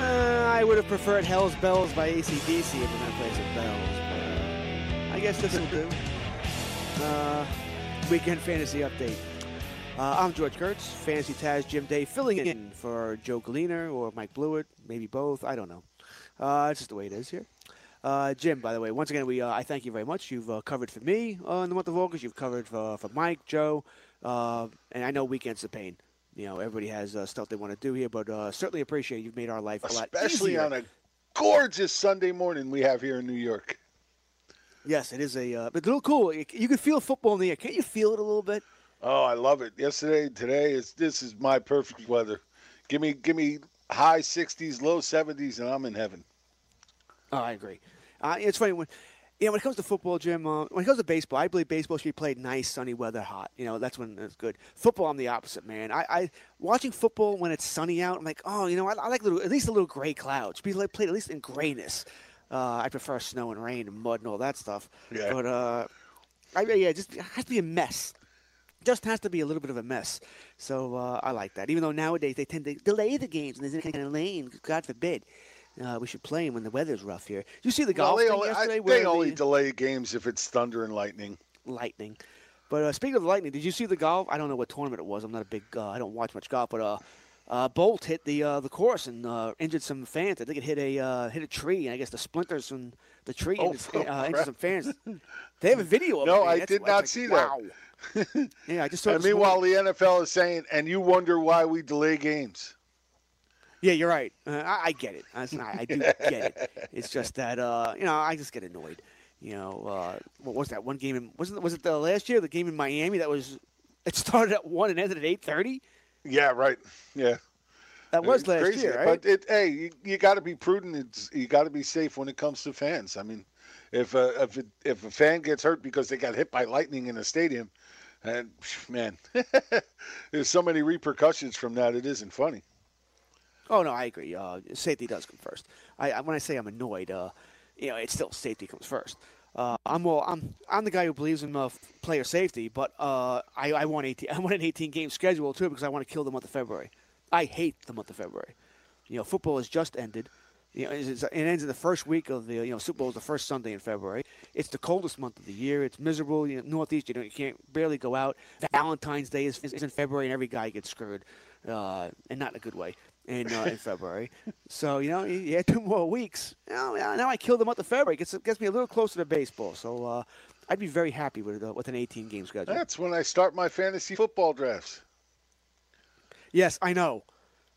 Uh, I would have preferred Hell's Bells by ACDC if we're going to play some bells. But, uh, I guess this will do. Uh, weekend fantasy update. Uh, I'm George Kurtz, Fantasy Taz Jim Day, filling in for Joe Galena or Mike Blewett, maybe both. I don't know. Uh, it's just the way it is here. Uh, Jim, by the way, once again, we uh, I thank you very much. You've uh, covered for me uh, in the month of August. You've covered for, for Mike, Joe, uh, and I know weekends are pain. You know, everybody has uh, stuff they want to do here, but uh, certainly appreciate you've made our life a lot Especially easier. on a gorgeous Sunday morning we have here in New York. Yes, it is a. Uh, but a little cool. You, you can feel football in the air. Can't you feel it a little bit? Oh, I love it. Yesterday, today is this is my perfect weather. Give me give me high 60s, low 70s, and I'm in heaven. Oh, I agree. Uh, it's funny when, you know, when it comes to football, Jim. Uh, when it comes to baseball, I believe baseball should be played nice, sunny weather, hot. You know, that's when it's good. Football, I'm the opposite, man. I, I watching football when it's sunny out. I'm like, oh, you know, I, I like little, at least a little gray clouds. Should be like played at least in grayness. Uh, I prefer snow and rain and mud and all that stuff. Yeah. But uh, I, yeah, just it has to be a mess. Just has to be a little bit of a mess. So uh, I like that. Even though nowadays they tend to delay the games and there's any kind of lane, God forbid. Uh, we should play them when the weather's rough here. You see the Well, golf they thing only, I- yesterday? they only the- delay games if it's thunder and lightning. lightning. But uh, speaking of lightning, did you see the golf? I don't know what tournament it was. I'm not a big. Uh, I don't watch much golf, but uh, uh, Bolt hit the uh, the course and uh, injured some fans. I think it hit a uh, hit a tree, and I guess the splinters from the tree Oh, injured, oh, uh, injured some fans. They have a video of it. No. I did not like, see wow. that. Yeah, I just And meanwhile, the NFL is saying, and you wonder why we delay games. Yeah, you're right. Uh, I, I get it. I, I do get it. It's just that uh, you know I just get annoyed. You know, uh, what was that one game? In, wasn't was it the last year? The game in Miami that was it started at one and ended at eight thirty. Yeah, right. Yeah. That was It's last crazy. year, right? But it, hey, you, you got to be prudent. It's, you got to be safe when it comes to fans. I mean, if a, if it, if a fan gets hurt because they got hit by lightning in a stadium, and man, there's so many repercussions from that. It isn't funny. Oh no, I agree. Uh, safety does come first. I, I when I say I'm annoyed, uh, you know, it's still safety comes first. Uh, I'm well, I'm I'm the guy who believes in uh, player safety, but uh, I, I want 18. I want an 18 game schedule too because I want to kill the month of February. I hate the month of February. You know, football has just ended. You know, it's, it ends in the first week of the you know Super Bowl is the first Sunday in February. It's the coldest month of the year. It's miserable. You know, Northeast, you know, you can't barely go out. Valentine's Day is, is in February, and every guy gets screwed, uh, and not in a good way. In uh, in February, so you know you, you had two more weeks. Now, now now I killed the month of February. Gets gets me a little closer to baseball. So uh, I'd be very happy with uh, with an 18 game schedule. That's when I start my fantasy football drafts. Yes, I know.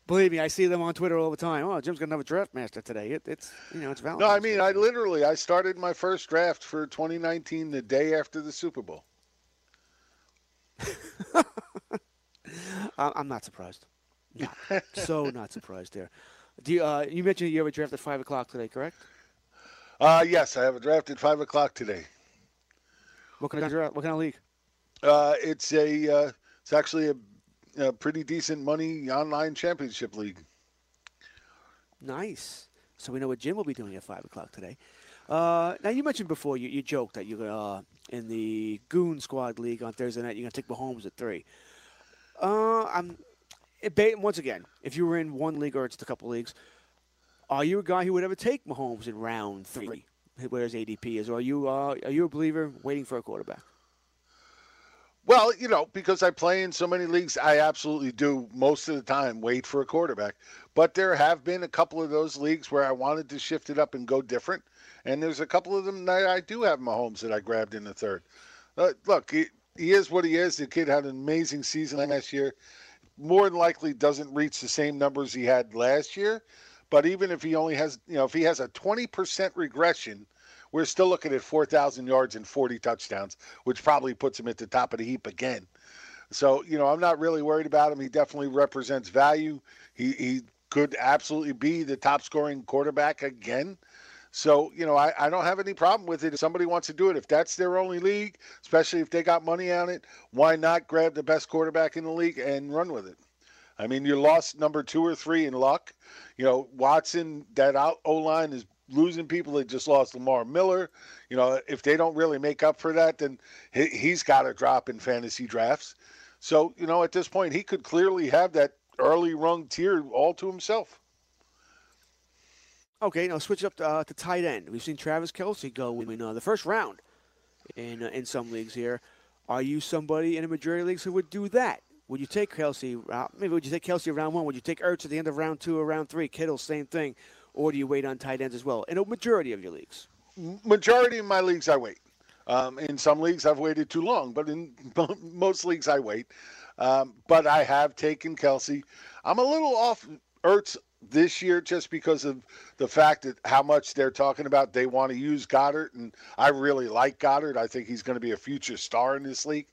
Believe me, I see them on Twitter all the time. Oh, Jim's gonna have a draft master today. It, it's you know it's No, I mean, I literally I started my first draft for 2019 the day after the Super Bowl. I- I'm not surprised. Not. so not surprised there. Do you, uh, you mentioned you have a draft at five o'clock today, correct? Uh, yes, I have a draft at five o'clock today. What kind of draft? What kind of league? Uh, it's a uh, it's actually a, a pretty decent money online championship league. Nice. So we know what Jim will be doing at five o'clock today. Uh, now you mentioned before you, you joked that you're uh, in the Goon Squad League on Thursday night. You're gonna take Mahomes at three. Uh, I'm it, once again. If you were in one league or it's a couple leagues, are you a guy who would ever take Mahomes in round three, where his ADP is, or are you uh, are you a believer waiting for a quarterback? Well, you know, because I play in so many leagues, I absolutely do most of the time wait for a quarterback. But there have been a couple of those leagues where I wanted to shift it up and go different. And there's a couple of them that I do have Mahomes that I grabbed in the third. Uh, look, he, he is what he is. The kid had an amazing season last year. More than likely doesn't reach the same numbers he had last year. But even if he only has, you know, if he has a 20% regression, we're still looking at 4,000 yards and 40 touchdowns, which probably puts him at the top of the heap again. So, you know, I'm not really worried about him. He definitely represents value. He, he could absolutely be the top scoring quarterback again. So, you know, I, I don't have any problem with it. If somebody wants to do it, if that's their only league, especially if they got money on it, why not grab the best quarterback in the league and run with it? I mean, you lost number two or three in luck. You know, Watson, that O line is losing people. They just lost Lamar Miller. You know, if they don't really make up for that, then he, he's got to drop in fantasy drafts. So, you know, at this point, he could clearly have that early rung tier all to himself. Okay, now switch up to, uh, to tight end. We've seen Travis Kelce go in uh, the first round in uh, in some leagues here. Are you somebody in a majority leagues who would do that? Would you take Kelce? Uh, maybe would you take Kelce round one? Would you take Ertz at the end of round two or round three? Kittle, same thing. Or do you wait on tight ends as well in a majority of your leagues? Majority of my leagues, I wait. Um, in some leagues, I've waited too long, but in most leagues, I wait. Um, but I have taken Kelce. I'm a little off Ertz this year just because of the fact that how much they're talking about they want to use Goedert, and I really like Goedert. I think he's going to be a future star in this league.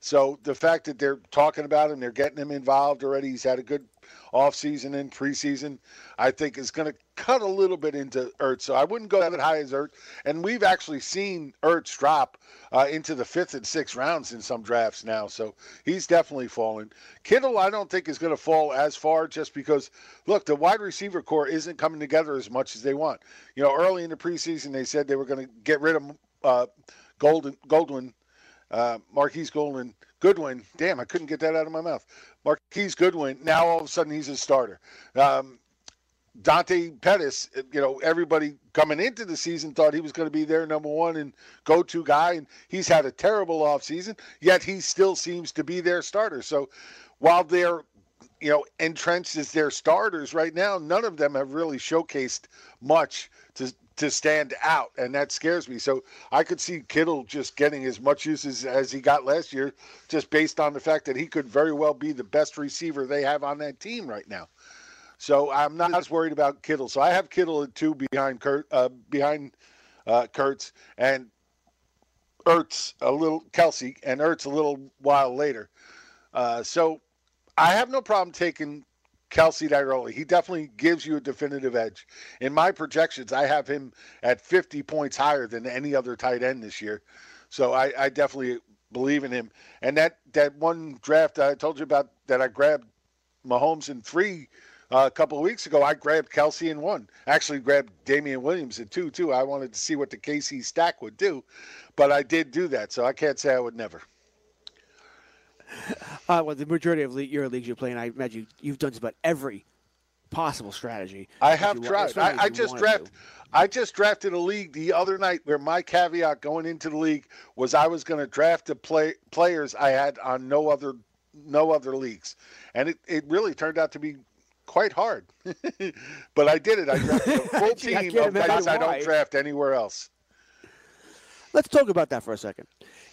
So the fact that they're talking about him, they're getting him involved already. He's had a good offseason and preseason, I think is going to cut a little bit into Ertz. So I wouldn't go that high as Ertz. And we've actually seen Ertz drop uh, into the fifth and sixth rounds in some drafts now. So he's definitely fallen. Kittle, I don't think is going to fall as far just because, look, the wide receiver corps isn't coming together as much as they want. You know, early in the preseason, they said they were going to get rid of uh, Golden Goldwyn uh, Marquise Goodwin. Goodwin. Damn, I couldn't get that out of my mouth. Marquise Goodwin. Now all of a sudden he's a starter. Um, Dante Pettis, you know, everybody coming into the season thought he was going to be their number one and go to guy, and he's had a terrible offseason, yet he still seems to be their starter. So while they're, you know, entrenched as their starters right now, none of them have really showcased much to to stand out, and that scares me. So I could see Kittle just getting as much use as, as he got last year, just based on the fact that he could very well be the best receiver they have on that team right now. So I'm not as worried about Kittle. So I have Kittle at two behind Kurt, uh, behind uh, Kurtz, and Ertz a little Kelce, and Ertz a little while later. Uh, so I have no problem taking Kelce early. He definitely gives you a definitive edge. In my projections, I have him at 50 points higher than any other tight end this year. So I, I definitely believe in him. And that, that one draft I told you about that I grabbed Mahomes in three uh, a couple of weeks ago, I grabbed Kelce in one. Actually, grabbed Damien Williams in two, too. I wanted to see what the KC stack would do, but I did do that. So I can't say I would never. Uh, well, the majority of le- your leagues you play in, I imagine you've done just about every possible strategy. I have tried. I, I just wanted draft. to. I just drafted a league the other night where my caveat going into the league was I was going to draft the play, players I had on no other no other leagues, and it, it really turned out to be quite hard. but I did it. I drafted a full team of guys I don't draft anywhere else. Let's talk about that for a second.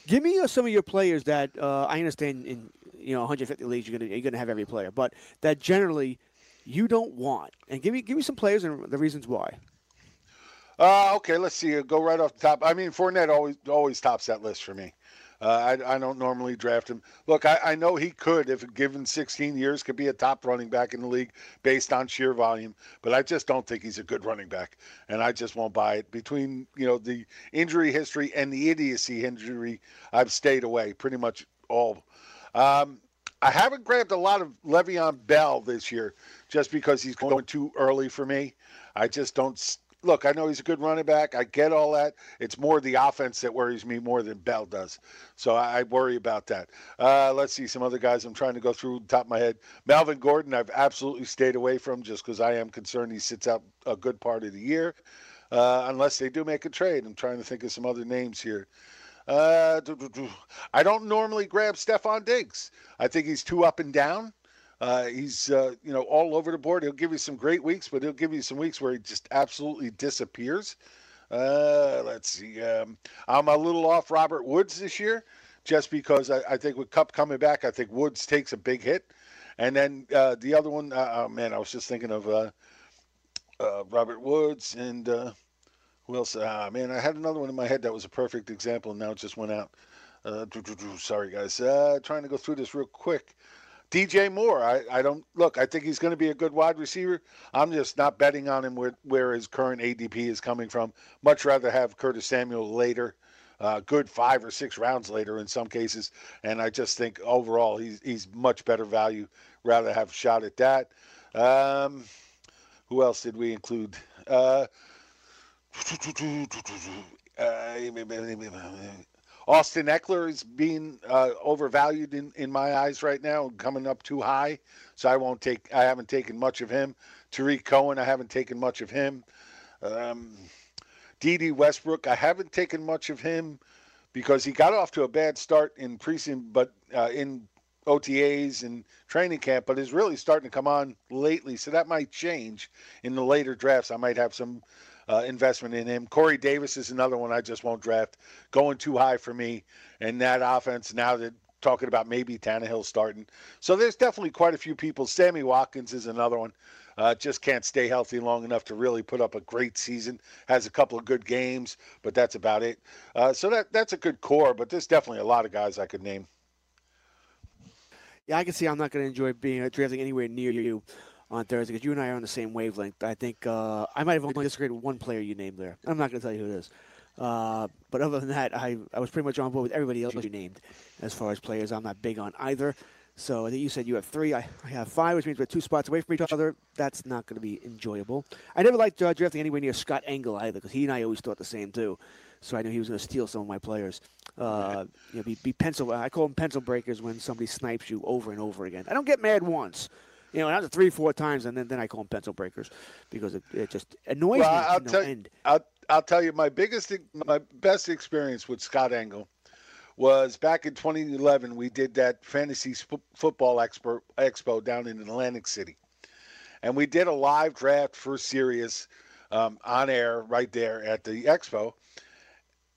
Give me uh, some of your players that uh, I understand in you know 150 leagues you're gonna you're gonna have every player, but that generally you don't want. And give me give me some players and the reasons why. Uh, okay, let's see. Go right off the top. I mean, Fournette always always tops that list for me. Uh, I, I don't normally draft him. Look, I, I know he could, if given 16 years, could be a top running back in the league based on sheer volume. But I just don't think he's a good running back, and I just won't buy it. Between you know the injury history and the idiocy injury, I've stayed away pretty much all. Um, I haven't grabbed a lot of Le'Veon Bell this year, just because he's going too early for me. I just don't look. I know he's a good running back. I get all that. It's more the offense that worries me more than Bell does. So I, I worry about that. Uh, let's see some other guys. I'm trying to go through the top of my head. Melvin Gordon, I've absolutely stayed away from just because I am concerned he sits out a good part of the year, uh, unless they do make a trade. I'm trying to think of some other names here. Uh. I don't normally grab Stefon Diggs. I think he's too up and down. Uh, he's uh, you know all over the board. He'll give you some great weeks, but he'll give you some weeks where he just absolutely disappears. Uh, let's see. Um, I'm a little off Robert Woods this year, just because I, I think with Kupp coming back, I think Woods takes a big hit. And then uh, the other one, uh, oh man, I was just thinking of uh, Robert Woods and who else? Ah, man, I had another one in my head that was a perfect example, and now it just went out. Sorry, guys. Trying to go through this real quick. DJ Moore, I, I don't look. I think he's going to be a good wide receiver. I'm just not betting on him where, where his current ADP is coming from. Much rather have Curtis Samuel later, uh, good five or six rounds later in some cases. And I just think overall he's he's much better value. Rather have a shot at that. Um, who else did we include? Uh, Austin Ekeler is being uh, overvalued in, in my eyes right now, and coming up too high. So I won't take. I haven't taken much of him. Tarik Cohen, I haven't taken much of him. Um, Dede Westbrook, I haven't taken much of him because he got off to a bad start in preseason, but uh, in OTAs and training camp, but is really starting to come on lately. So that might change in the later drafts. I might have some uh, investment in him. Corey Davis is another one I just won't draft. Going too high for me. And that offense now that talking about maybe Tannehill starting. So there's definitely quite a few people. Sammy Watkins is another one. Uh, just can't stay healthy long enough to really put up a great season. Has a couple of good games, but that's about it. Uh, so that that's a good core. But there's definitely a lot of guys I could name. Yeah, I can see I'm not going to enjoy being uh, drafting anywhere near you on Thursday because you and I are on the same wavelength. I think uh, I might have only disagreed with one player you named there. I'm not going to tell you who it is. Uh, but other than that, I, I was pretty much on board with everybody else you named as far as players. I'm not big on either. So I think you said you have three. I, I have five, which means we're two spots away from each other. That's not going to be enjoyable. I never liked uh, drafting anywhere near Scott Engel either because he and I always thought the same too. So I knew he was going to steal some of my players. Uh, you know, be, be pencil. I call them pencil breakers when somebody snipes you over and over again. I don't get mad once. You know, after three, four times, and then, then I call them pencil breakers because it, it just annoys Well, me. I'll to no tell end. I'll, I'll tell you my biggest my best experience with Scott Engel was back in 2011. We did that fantasy sp- football expo, expo down in Atlantic City, and we did a live draft for Sirius um, on air right there at the expo.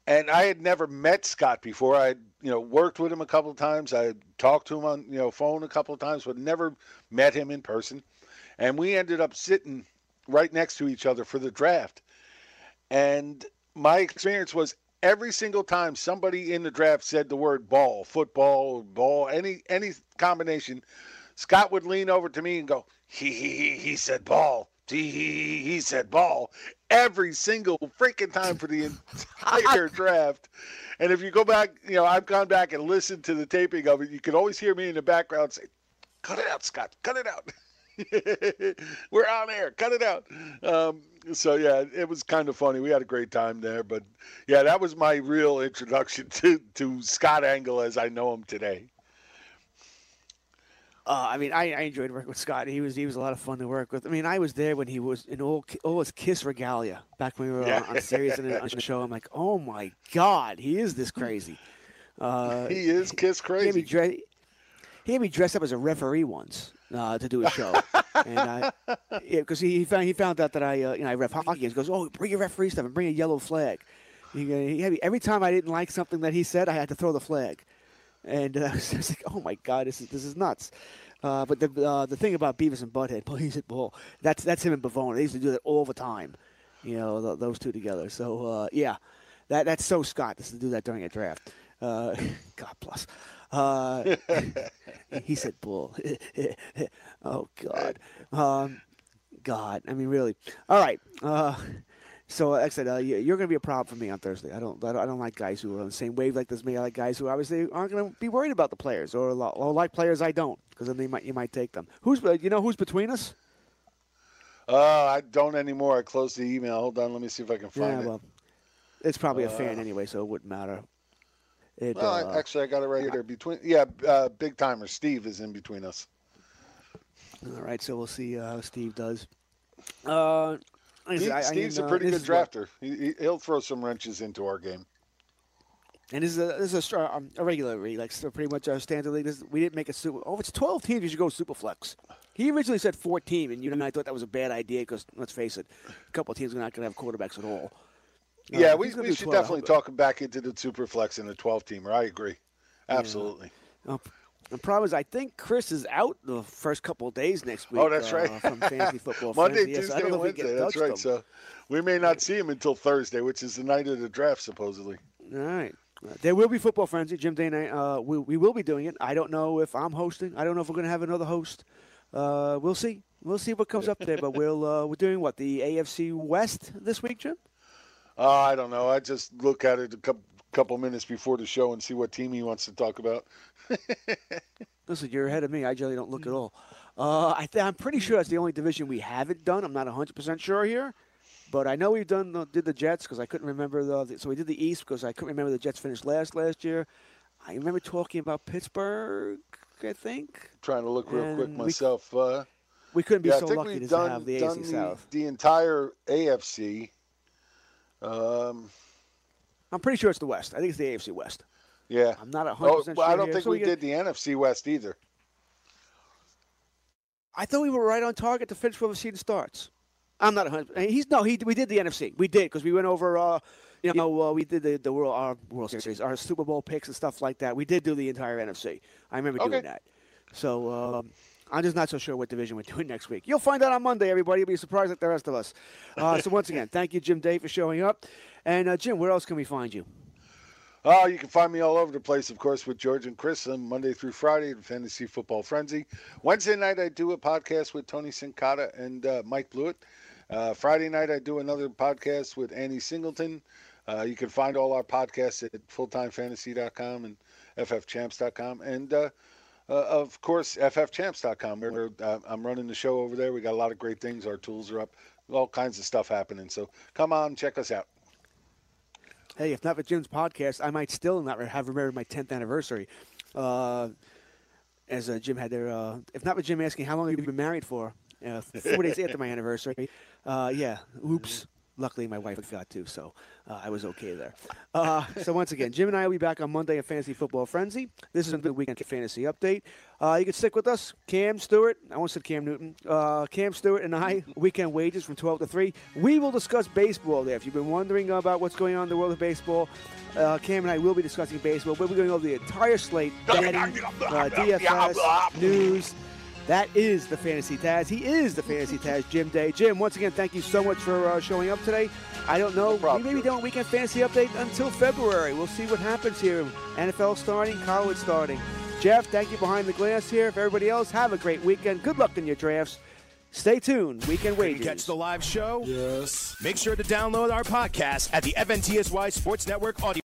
And I had never met Scott before. I, you know, worked with him a couple of times. I talked to him on, you know, phone a couple of times, but never met him in person. And we ended up sitting right next to each other for the draft. And my experience was every single time somebody in the draft said the word ball, football, ball, any any combination, Scott would lean over to me and go, he he he, he said ball. He, he said ball every single freaking time for the entire draft. And if you go back, you know, I've gone back and listened to the taping of it. You could always hear me in the background say, "Cut it out, Scott. Cut it out." We're on air. Cut it out. Um, so yeah, it was kind of funny. We had a great time there. But yeah, that was my real introduction to to Scott Engel as I know him today. Uh, I mean, I, I enjoyed working with Scott. He was he was a lot of fun to work with. I mean, I was there when he was in all all his Kiss regalia back when we were Yeah. on, on Sirius and on the show. I'm like, oh my god, he is this crazy. Uh, He is Kiss He had, me crazy. dre- he had me dressed up as a referee once uh, to do a show, and I, yeah, because he, he found he found out that I uh, you know I ref hockey. He goes, oh, bring your referee stuff and bring a yellow flag. He, he had me, every time I didn't like something that he said, I had to throw the flag, and uh, I was like, oh my god, this is this is nuts. Uh, but the uh, the thing about Beavis and Butthead, please hit ball. That's that's him and Bavone. They used to do that all the time. You know, th- those two together. So uh, yeah, that that's so Scott. To do that during a draft. Uh, God bless. Uh, he said bull. oh God. Um, God. I mean, really. All right. So, like I said, uh, you- you're going to be a problem for me on Thursday. I don't, I don't, I don't like guys who are on the same wave like this. Me, I like guys who obviously aren't going to be worried about the players, or, or like players I don't, because then they might, you might take them. Who's, uh, you know, who's between us? Uh, I don't anymore. I closed the email. Hold on, let me see if I can find yeah, it. well, it's probably a Uh, fan anyway, so it wouldn't matter. It, Well, I- uh, actually, I got it right here. Between, yeah, uh, big timer Steve is in between us. all right, so we'll see uh, how Steve does. Uh, like I He- I- I Steve's mean, a uh, pretty this good drafter. He, he'll throw some wrenches into our game. And this is a, this is a, um, a regular league, like so pretty much a standard league. This, we didn't make a super. Oh, it's 12 teams, you should go super flex. He originally said 14, and you and I thought that was a bad idea because let's face it, a couple of teams are not going to have quarterbacks at all. Uh, yeah, we, we should 12, definitely talk him back into the super flex and the 12 teamer. I agree. Absolutely. Uh, the problem is, I think Chris is out the first couple of days next week. Oh, that's uh, right. from fantasy football. Monday, Frenzy. Yeah, so I Tuesday, don't and know if we Wednesday. That's right. him. So we may not see him until Thursday, which is the night of the draft, supposedly. All right. Uh, There will be football frenzy. Jim Day and I, uh, we, we will be doing it. I don't know if I'm hosting. I don't know if we're going to have another host. Uh, we'll see. We'll see what comes up there. But we'll uh, we're doing what the AFC West this week, Jim. Uh, I don't know. I just look at it a couple, couple minutes before the show and see what team he wants to talk about. Listen, you're ahead of me. I generally don't look at all. Uh, I th- I'm pretty sure that's the only division we haven't done. I'm not 100 percent sure here, but I know we've done the, did the Jets because I couldn't remember the. So we did the East because I couldn't remember the Jets finished last last year. I remember talking about Pittsburgh. I think Trying to look real quick And we- myself. uh, we couldn't be yeah, so lucky to done, have the AFC the, South. the entire AFC. Um, I'm pretty sure it's the West. I think it's the AFC West. yeah. I'm not 100% Oh, sure well, I don't here. think So we we get- did the NFC West either. I thought we were right on target to finish where the season starts. I'm not 100. and He's no. He we did the NFC. We did because we went over. Uh, you know, uh, we did the the world our World Series, our Super Bowl picks and stuff like that. We did do the entire NFC. I remember doing that. So um, I'm just not so sure what division we're doing next week. You'll find out on Monday. Everybody, you'll be surprised like the rest of us. Uh, so once again, thank you, Jim Day, for showing up. And uh, Jim, where else can we find you? Oh, you can find me all over the place, of course, with George and Chris on Monday through Friday at Fantasy Football Frenzy. Wednesday night, I do a podcast with Tony Sincata and uh, Mike Blewett. Uh, Friday night, I do another podcast with Annie Singleton. Uh, you can find all our podcasts at fulltimefantasy.com and ffchamps.com. And, uh, of course, ffchamps.com. Where uh, I'm running the show over there. We got a lot of great things. Our tools are up. All kinds of stuff happening. So come on, check us out. Hey, if not for Jim's podcast, I might still not have remembered my 10th anniversary. Uh, as uh, Jim had there, uh, if not for Jim asking how long have you been married for, uh, four days after my anniversary. Uh, yeah, oops. Luckily, my wife got to, so uh, I was okay there. Uh, so once again, Jim and I will be back on Monday at Fantasy Football Frenzy. This is the weekend fantasy update. Uh, you can stick with us, Cam Stewart. I almost said Cam Newton. Uh, Cam Stewart and I, weekend wages from 12 to 3. We will discuss baseball there. If you've been wondering about what's going on in the world of baseball, uh, Cam and I will be discussing baseball. We'll be going over the entire slate, betting, uh, DFS, news. That is the Fantasy Taz. He is the Fantasy Taz, Jim Day. Jim, once again, thank you so much for uh, showing up today. I don't know. we may be doing weekend fantasy update until February. We'll see what happens here. NFL starting, college starting. Jeff, thank you behind the glass here. If everybody else, have a great weekend. Good luck in your drafts. Stay tuned. Weekend Couldn't wages. catch the live show? Yes. Make sure to download our podcast at the FNTSY Sports Network audio.